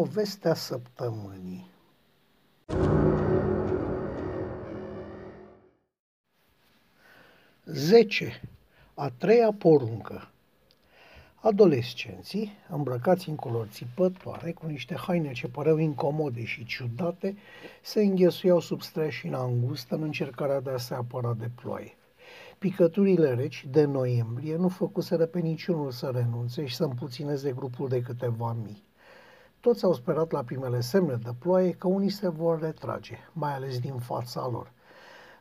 Povestea săptămânii Zece. A treia poruncă Adolescenții, îmbrăcați în culori țipătoare, cu niște haine ce păreau incomode și ciudate, se înghesuiau sub streașina angustă în încercarea de a se apăra de ploaie. Picăturile reci de noiembrie nu făcuseră pe niciunul să renunțe și să împuțineze grupul de câteva mii. Toți au sperat la primele semne de ploaie că unii se vor retrage, mai ales din fața lor.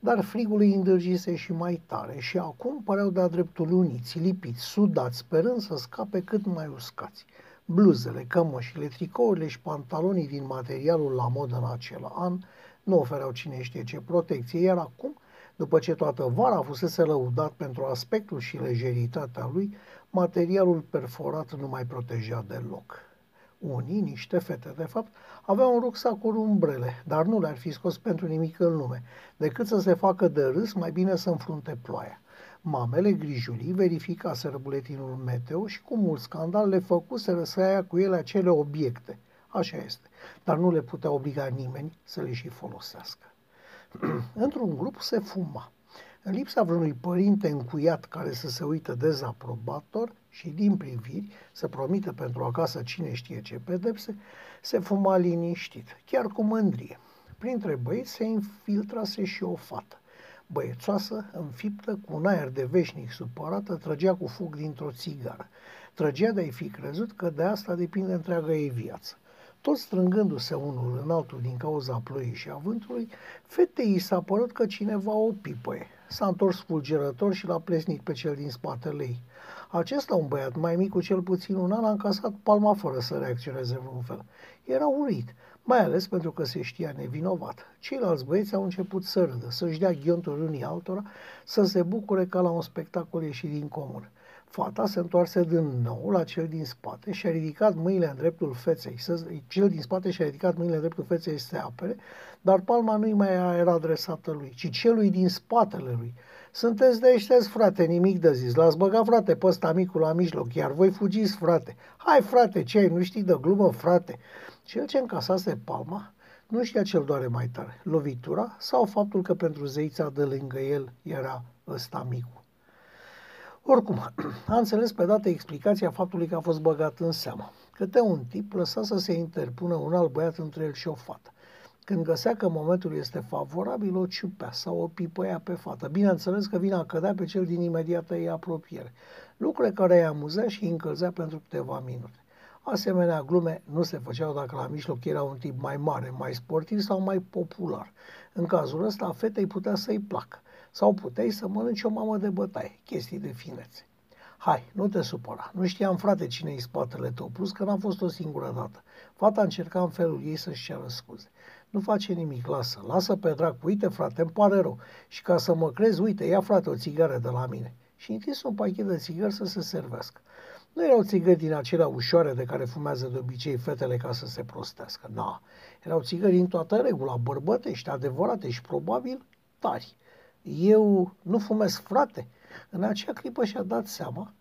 Dar frigul îi îndrăgise și mai tare și acum păreau de-a dreptul uniți, lipiți, sudați, sperând să scape cât mai uscați. Bluzele, cămășile, tricourile și pantalonii din materialul la modă în acel an nu ofereau cine știe ce protecție, iar acum, după ce toată vara fusese lăudat pentru aspectul și lejeritatea lui, materialul perforat nu mai proteja deloc. Unii, niște fete de fapt, aveau un rucsac cu umbrele, dar nu le-ar fi scos pentru nimic în lume, decât să se facă de râs, mai bine să înfrunte ploaia. Mamele grijulii verificaseră buletinul meteo și cu mult scandal le făcuseră să ia cu ele acele obiecte. Așa este, dar nu le putea obliga nimeni să le și folosească. Într-un grup se fuma. În lipsa vreunui părinte încuiat care să se uită dezaprobator și din priviri să promită pentru acasă cine știe ce pedepse, se fuma liniștit, chiar cu mândrie. Printre băieți se infiltrase și o fată. Băiețoasă, înfiptă, cu un aer de veșnic supărată, trăgea cu fug dintr-o țigară. Trăgea de-ai fi crezut că de asta depinde întreaga ei viață. Tot strângându-se unul în altul din cauza ploii și a vântului, fetei i s-a părut că cineva o pipăie. S-a întors fulgerător și l-a plesnit pe cel din spatele ei. Acesta, un băiat mai mic cu cel puțin un an, a încasat palma fără să reacționeze vreun fel. Era urit, mai ales pentru că se știa nevinovat. Ceilalți băieți au început să râdă, să-și dea ghionturi unii altora, să se bucure ca la un spectacol ieșit din comun. Fata se întoarse din nou la cel din spate și a ridicat mâinile în dreptul feței. Cel din spate și-a ridicat mâinile în dreptul feței să se apere, dar palma nu-i mai era adresată lui, ci celui din spatele lui. Sunteți de ăștia, frate, nimic de zis. L-ați băgat, frate, pe ăsta micul la mijloc, iar voi fugiți, frate. Hai, frate, ce ai, nu știi de glumă, frate? Cel ce încasase palma nu știa cel doare mai tare, lovitura sau faptul că pentru zeița de lângă el era ăsta micul. Oricum, a înțeles pe dată explicația faptului că a fost băgat în seamă. Câte un tip lăsa să se interpună un alt băiat între el și o fată. Când găsea că momentul este favorabil, o ciupea sau o pipăia pe fată. Bineînțeles că vina cădea pe cel din imediată ei apropiere. Lucruri care îi amuzea și îi încălzea pentru câteva minute. Asemenea glume nu se făceau dacă la mijloc era un tip mai mare, mai sportiv sau mai popular. În cazul ăsta, fetei putea să-i placă sau puteai să mănânci o mamă de bătaie, chestii de finețe. Hai, nu te supăra. Nu știam, frate, cine e spatele tău, plus că n-a fost o singură dată. Fata încerca în felul ei să-și ceară scuze. Nu face nimic, lasă, lasă pe dracu, uite, frate, îmi pare rău. Și ca să mă crezi, uite, ia, frate, o țigară de la mine. Și întins un pachet de țigări să se servească. Nu erau țigări din acelea ușoare de care fumează de obicei fetele ca să se prostească. Na, erau țigări în toată regula, bărbătești, adevărate și probabil tari. Eu nu fumez, frate. În acea clipă și-a dat seama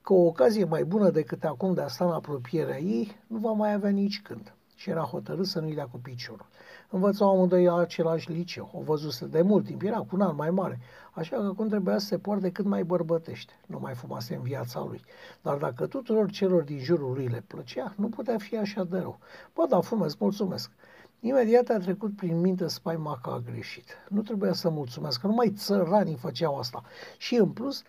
că o ocazie mai bună decât acum de a sta în apropierea ei nu va mai avea nici când. Și era hotărât să nu-i dea cu piciorul. Învățau amândoi la același liceu. O văzuse de mult timp, era cu un an mai mare. Așa că acum trebuia să se poarte cât mai bărbătește. Nu mai fumase în viața lui. Dar dacă tuturor celor din jurul lui le plăcea, nu putea fi așa de rău. Bă, da, fumez, mulțumesc. Imediat a trecut prin minte spaima că a greșit. Nu trebuia să mulțumesc, că numai țăranii făceau asta. Și în plus,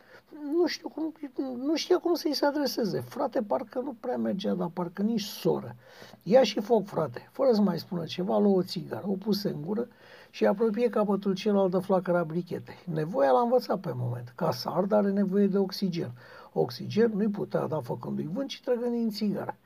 nu știu cum, nu știa cum să-i se adreseze. Frate, parcă nu prea mergea, dar parcă nici soră. Ia și foc, frate, fără să mai spună ceva, luă o țigară, o puse în gură și apropie capătul celălalt de flacăra brichete. Nevoia l-a învățat pe moment. Ca să ardă are nevoie de oxigen. Oxigen nu-i putea da făcându-i vânt, ci trăgând din țigară.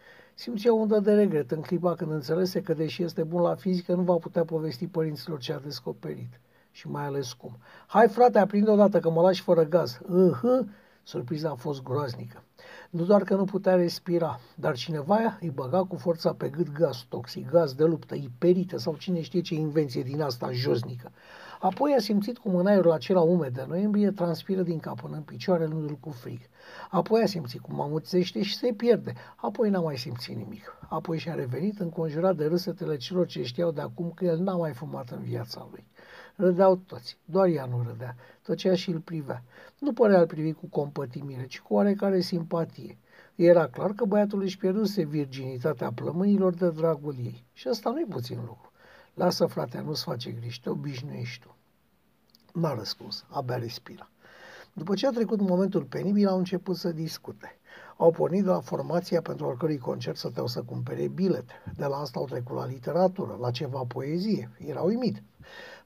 Simțea undă de regret în clipa când înțelese că, deși este bun la fizică, nu va putea povesti părinților ce a descoperit. Și mai ales cum. Hai, frate, aprinde odată că mă lași fără gaz. Uh-huh. Surpriza a fost groaznică. Nu doar că nu putea respira, dar cineva îi băga cu forța pe gât gaz toxic, gaz de luptă, iperite sau cine știe ce invenție din asta josnică. Apoi a simțit cum în aerul acela umed de noiembrie transpiră din cap până în picioare în cu frig. Apoi a simțit cum amuțește și se pierde. Apoi n-a mai simțit nimic. Apoi și-a revenit înconjurat de râsetele celor ce știau de acum că el n-a mai fumat în viața lui. Râdeau toți, doar ea nu râdea, tăcea și îl privea. Nu părea al privi cu compătimire, ci cu oarecare simpatie. Era clar că băiatul își pierduse virginitatea plămânilor de dragul ei. Și asta nu-i puțin lucru. Lasă, frate, nu-ți face griji, te obișnuiești tu. N-a răspuns, abia respira. După ce a trecut momentul penibil, au început să discute. Au pornit de la formația pentru al cărui concert să te să cumpere bilete. De la asta au trecut la literatură, la ceva poezie. Era uimit.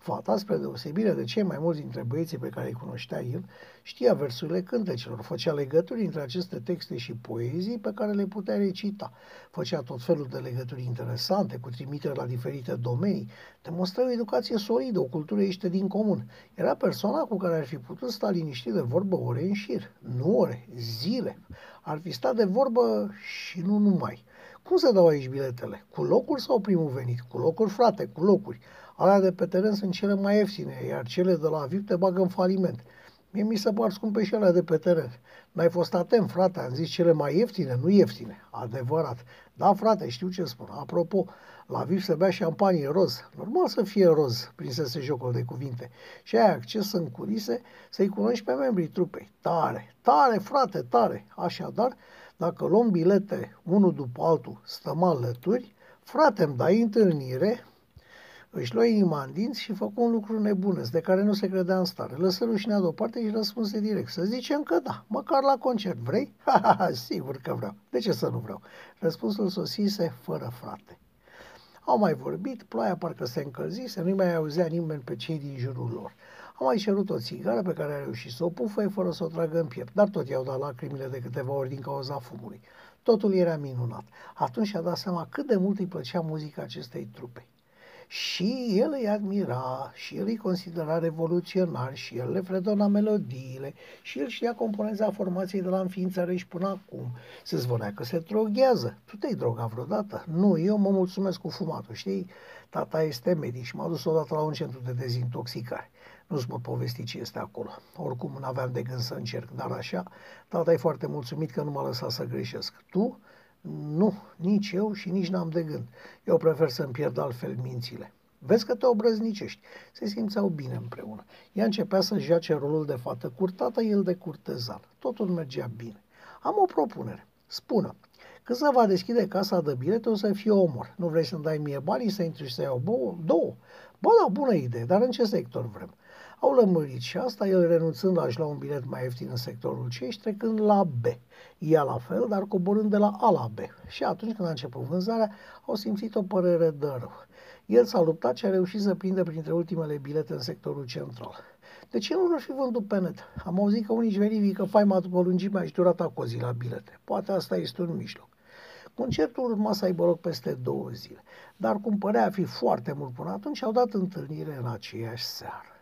Fata, spre deosebire de cei mai mulți dintre băieții pe care îi cunoștea el, știa versurile cântecelor, făcea legături între aceste texte și poezii pe care le putea recita, făcea tot felul de legături interesante, cu trimiteri la diferite domenii, demonstra o educație solidă, o cultură ieșită din comun. Era persoana cu care ar fi putut sta liniștit de vorbă ore în șir, nu ore, zile. Ar fi stat de vorbă și nu numai. Cum se dau aici biletele? Cu locuri sau primul venit? Cu locuri, frate, cu locuri. Alea de pe teren sunt cele mai ieftine, iar cele de la VIP te bagă în faliment. Mie mi se par scumpe și alea de pe teren. N-ai fost atent, frate, am zis cele mai ieftine, nu ieftine. Adevărat. Da, frate, știu ce spun. Apropo, la VIP se bea șampanie roz. Normal să fie roz, prinsese jocul de cuvinte. Și ai acces în culise să-i cunoști pe membrii trupei. Tare, tare, frate, tare. Așadar, dacă luăm bilete unul după altul, stăm alături, frate, îmi dai întâlnire, își luă inima în dinți și făcu un lucru nebunesc, de care nu se credea în stare. Lăsă rușinea deoparte și răspunse direct. Să zicem că da, măcar la concert. Vrei? Ha, ha, ha, sigur că vreau. De ce să nu vreau? Răspunsul sosise fără frate. Au mai vorbit, ploaia parcă se încălzise, nu mai auzea nimeni pe cei din jurul lor. Au mai cerut o țigară pe care a reușit să o pufă fără să o tragă în piept, dar tot i-au dat lacrimile de câteva ori din cauza fumului. Totul era minunat. Atunci și-a dat seama cât de mult îi plăcea muzica acestei trupe și el îi admira, și el îi considera revoluționar, și el le fredona melodiile, și el știa componența formației de la înființare și până acum. Se zvonea că se droghează. Tu te-ai drogat vreodată? Nu, eu mă mulțumesc cu fumatul, știi? Tata este medic și m-a dus odată la un centru de dezintoxicare. Nu-ți pot povesti ce este acolo. Oricum, nu aveam de gând să încerc, dar așa, tata e foarte mulțumit că nu m-a lăsat să greșesc. Tu? Nu, nici eu și nici n-am de gând. Eu prefer să-mi pierd altfel mințile. Vezi că te obrăznicești. Se simțeau bine împreună. Ea începea să joace rolul de fată curtată, el de curtezan. Totul mergea bine. Am o propunere. Spună, când se va deschide casa de bilete, o să fie omor. Nu vrei să-mi dai mie banii să intri și să iau două? Două. Bă, da, bună idee, dar în ce sector vrem? Au lămurit și asta, el renunțând la lua un bilet mai ieftin în sectorul C și trecând la B. Ea la fel, dar coborând de la A la B. Și atunci când a început vânzarea, au simțit o părere de rău. El s-a luptat și a reușit să prindă printre ultimele bilete în sectorul central. De ce nu l fi vândut pe net? Am auzit că unii își verifică faima după lungimea și durata cozii la bilete. Poate asta este un mijloc. Concertul urma să aibă loc peste două zile, dar cum părea a fi foarte mult până atunci, au dat întâlnire în aceeași seară.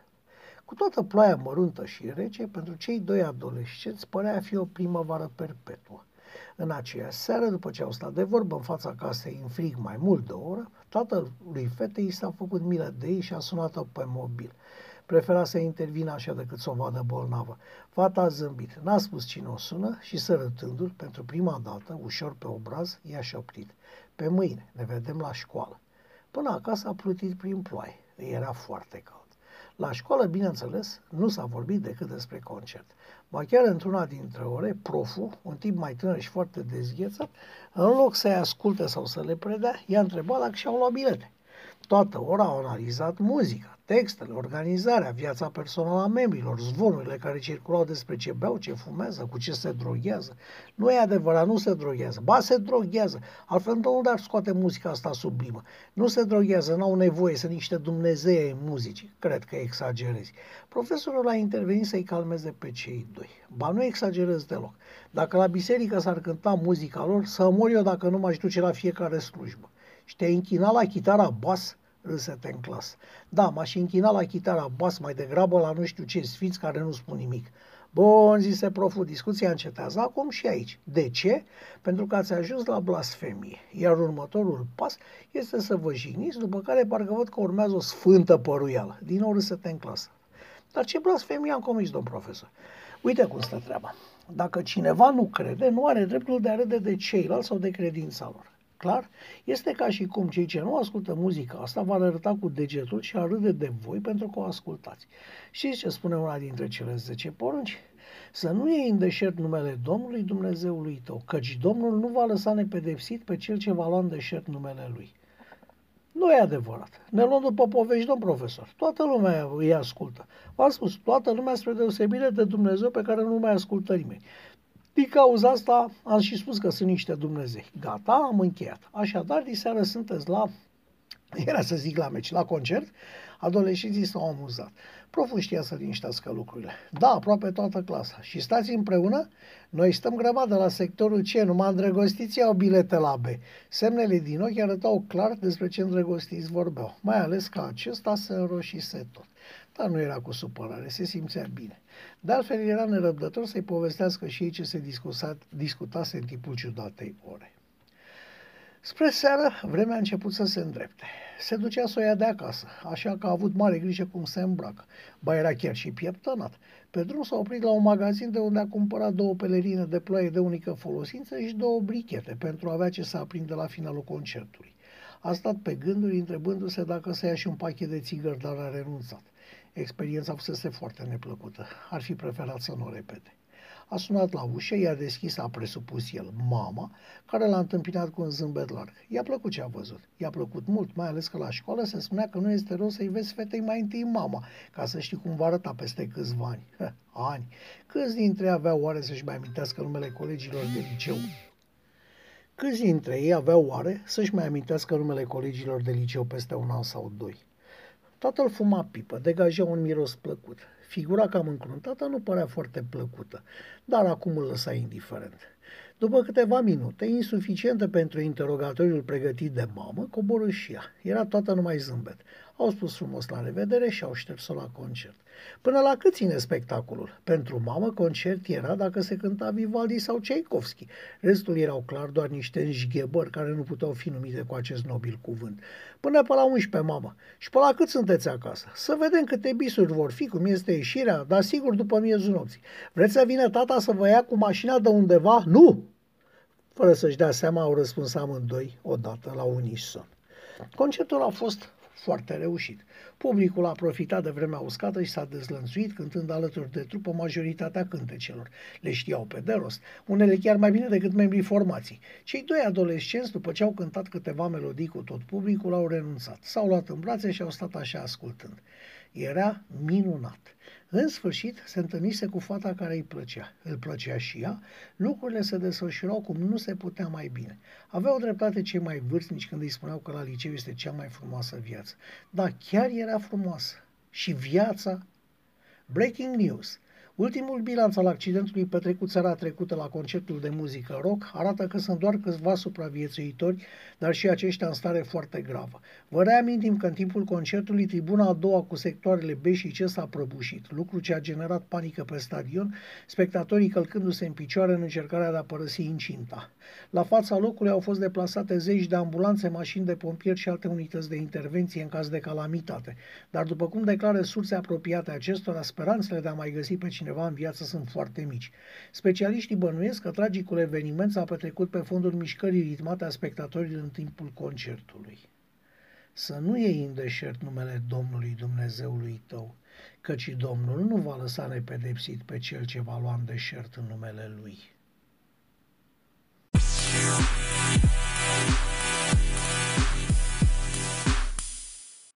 Cu toată ploaia măruntă și rece, pentru cei doi adolescenți părea a fi o primăvară perpetuă. În aceea seară, după ce au stat de vorbă în fața casei în frig mai mult de o oră, tatăl lui fetei s-a făcut milă de ei și a sunat-o pe mobil. Prefera să intervină așa decât să o vadă bolnavă. Fata a zâmbit, n-a spus cine o sună și sărătându-l pentru prima dată, ușor pe obraz, i-a șoptit. Pe mâine, ne vedem la școală. Până acasă a plutit prin ploaie. Era foarte cald. La școală, bineînțeles, nu s-a vorbit decât despre concert. Ba chiar într-una dintre ore, proful, un tip mai tânăr și foarte dezghețat, în loc să-i asculte sau să le predea, i-a întrebat dacă și-au luat bilete. Toată ora au analizat muzica, textele, organizarea, viața personală a membrilor, zvonurile care circulau despre ce beau, ce fumează, cu ce se droghează. Nu e adevărat, nu se droghează. Ba, se droghează. Altfel, de unde ar scoate muzica asta sublimă? Nu se droghează, n-au nevoie, sunt niște dumnezei ai muzicii. Cred că exagerezi. Profesorul a intervenit să-i calmeze pe cei doi. Ba, nu exagerez deloc. Dacă la biserică s-ar cânta muzica lor, să mor eu dacă nu m-aș duce la fiecare slujbă. Și te-ai închina la chitara bas? râsete în clasă. Da, m-aș închina la chitara bas mai degrabă la nu știu ce sfinți care nu spun nimic. Bun, zise proful, discuția încetează acum și aici. De ce? Pentru că ați ajuns la blasfemie. Iar următorul pas este să vă jigniți, după care parcă văd că urmează o sfântă păruială. Din nou râsete în clasă. Dar ce blasfemie am comis, domn profesor? Uite cum stă treaba. Dacă cineva nu crede, nu are dreptul de a râde de ceilalți sau de credința lor. Clar? Este ca și cum cei ce nu ascultă muzica asta va arăta cu degetul și a râde de voi pentru că o ascultați. Știți ce spune una dintre cele 10 porunci? Să nu iei în deșert numele Domnului Dumnezeului tău, căci Domnul nu va lăsa nepedepsit pe cel ce va lua în deșert numele Lui. Nu e adevărat. Ne luăm după povești, domn profesor. Toată lumea îi ascultă. V-am spus, toată lumea spre deosebire de Dumnezeu pe care nu mai ascultă nimeni. Din cauza asta am și spus că sunt niște Dumnezei. Gata, am încheiat. Așadar, diseară sunteți la, era să zic la meci, la concert, adolescenții s-au amuzat. Proful știa să liniștească lucrurile. Da, aproape toată clasa. Și stați împreună? Noi stăm grămadă la sectorul C, numai îndrăgostiții au bilete la B. Semnele din ochi arătau clar despre ce îndrăgostiți vorbeau, mai ales că acesta se înroșise tot. Dar nu era cu supărare, se simțea bine. De altfel era nerăbdător să-i povestească și ei ce se discuta, discutase în timpul ciudatei ore. Spre seară, vremea a început să se îndrepte. Se ducea să o ia de acasă, așa că a avut mare grijă cum se îmbracă. Ba era chiar și pieptănat. Pe drum s-a oprit la un magazin de unde a cumpărat două pelerine de ploaie de unică folosință și două brichete pentru a avea ce să aprinde la finalul concertului. A stat pe gânduri întrebându-se dacă să ia și un pachet de țigări, dar a renunțat. Experiența fusese foarte neplăcută. Ar fi preferat să nu o repete. A sunat la ușă, i-a deschis, a presupus el, mama, care l-a întâmpinat cu un zâmbet larg. I-a plăcut ce a văzut. I-a plăcut mult, mai ales că la școală se spunea că nu este rău să-i vezi fetei mai întâi mama, ca să știi cum va arăta peste câțiva ani. ani. Câți dintre ei aveau oare să-și mai amintească numele colegilor de liceu? Câți dintre ei aveau oare să-și mai amintească numele colegilor de liceu peste un an sau doi? Tatăl fuma pipă, degaja un miros plăcut. Figura cam încruntată nu părea foarte plăcută, dar acum îl lăsa indiferent. După câteva minute, insuficientă pentru interogatoriul pregătit de mamă, coborâ și ea. Era toată numai zâmbet. Au spus frumos la revedere și au șters-o la concert. Până la cât ține spectacolul? Pentru mamă, concert era dacă se cânta Vivaldi sau Tchaikovsky. Restul erau clar doar niște înșghebări care nu puteau fi numite cu acest nobil cuvânt. Până pe la 11, mamă. Și pe la cât sunteți acasă? Să vedem câte bisuri vor fi, cum este ieșirea, dar sigur după miezul nopții. Vreți să vină tata să vă ia cu mașina de undeva? Nu! Fără să-și dea seama, au răspuns amândoi odată la unison. Concertul a fost foarte reușit. Publicul a profitat de vremea uscată și s-a dezlănțuit cântând alături de trupă majoritatea cântecelor. Le știau pe de rost, unele chiar mai bine decât membrii formații. Cei doi adolescenți, după ce au cântat câteva melodii cu tot publicul, au renunțat. S-au luat în brațe și au stat așa ascultând. Era minunat. În sfârșit, se întâlnise cu fata care îi plăcea. Îl plăcea și ea. Lucrurile se desfășurau cum nu se putea mai bine. Aveau dreptate cei mai vârstnici când îi spuneau că la liceu este cea mai frumoasă viață. Dar chiar era frumoasă. Și viața? Breaking news. Ultimul bilanț al accidentului petrecut seara trecută la concertul de muzică rock arată că sunt doar câțiva supraviețuitori, dar și aceștia în stare foarte gravă. Vă reamintim că în timpul concertului tribuna a doua cu sectoarele B și C s-a prăbușit, lucru ce a generat panică pe stadion, spectatorii călcându-se în picioare în încercarea de a părăsi incinta. La fața locului au fost deplasate zeci de ambulanțe, mașini de pompieri și alte unități de intervenție în caz de calamitate. Dar după cum declară surse apropiate acestora, speranțele de a mai găsi pe cineva în viață sunt foarte mici. Specialiștii bănuiesc că tragicul eveniment s-a petrecut pe fondul mișcării ritmate a spectatorilor în timpul concertului. Să nu iei în deșert numele Domnului Dumnezeului tău, căci Domnul nu va lăsa nepedepsit pe cel ce va lua în deșert în numele Lui.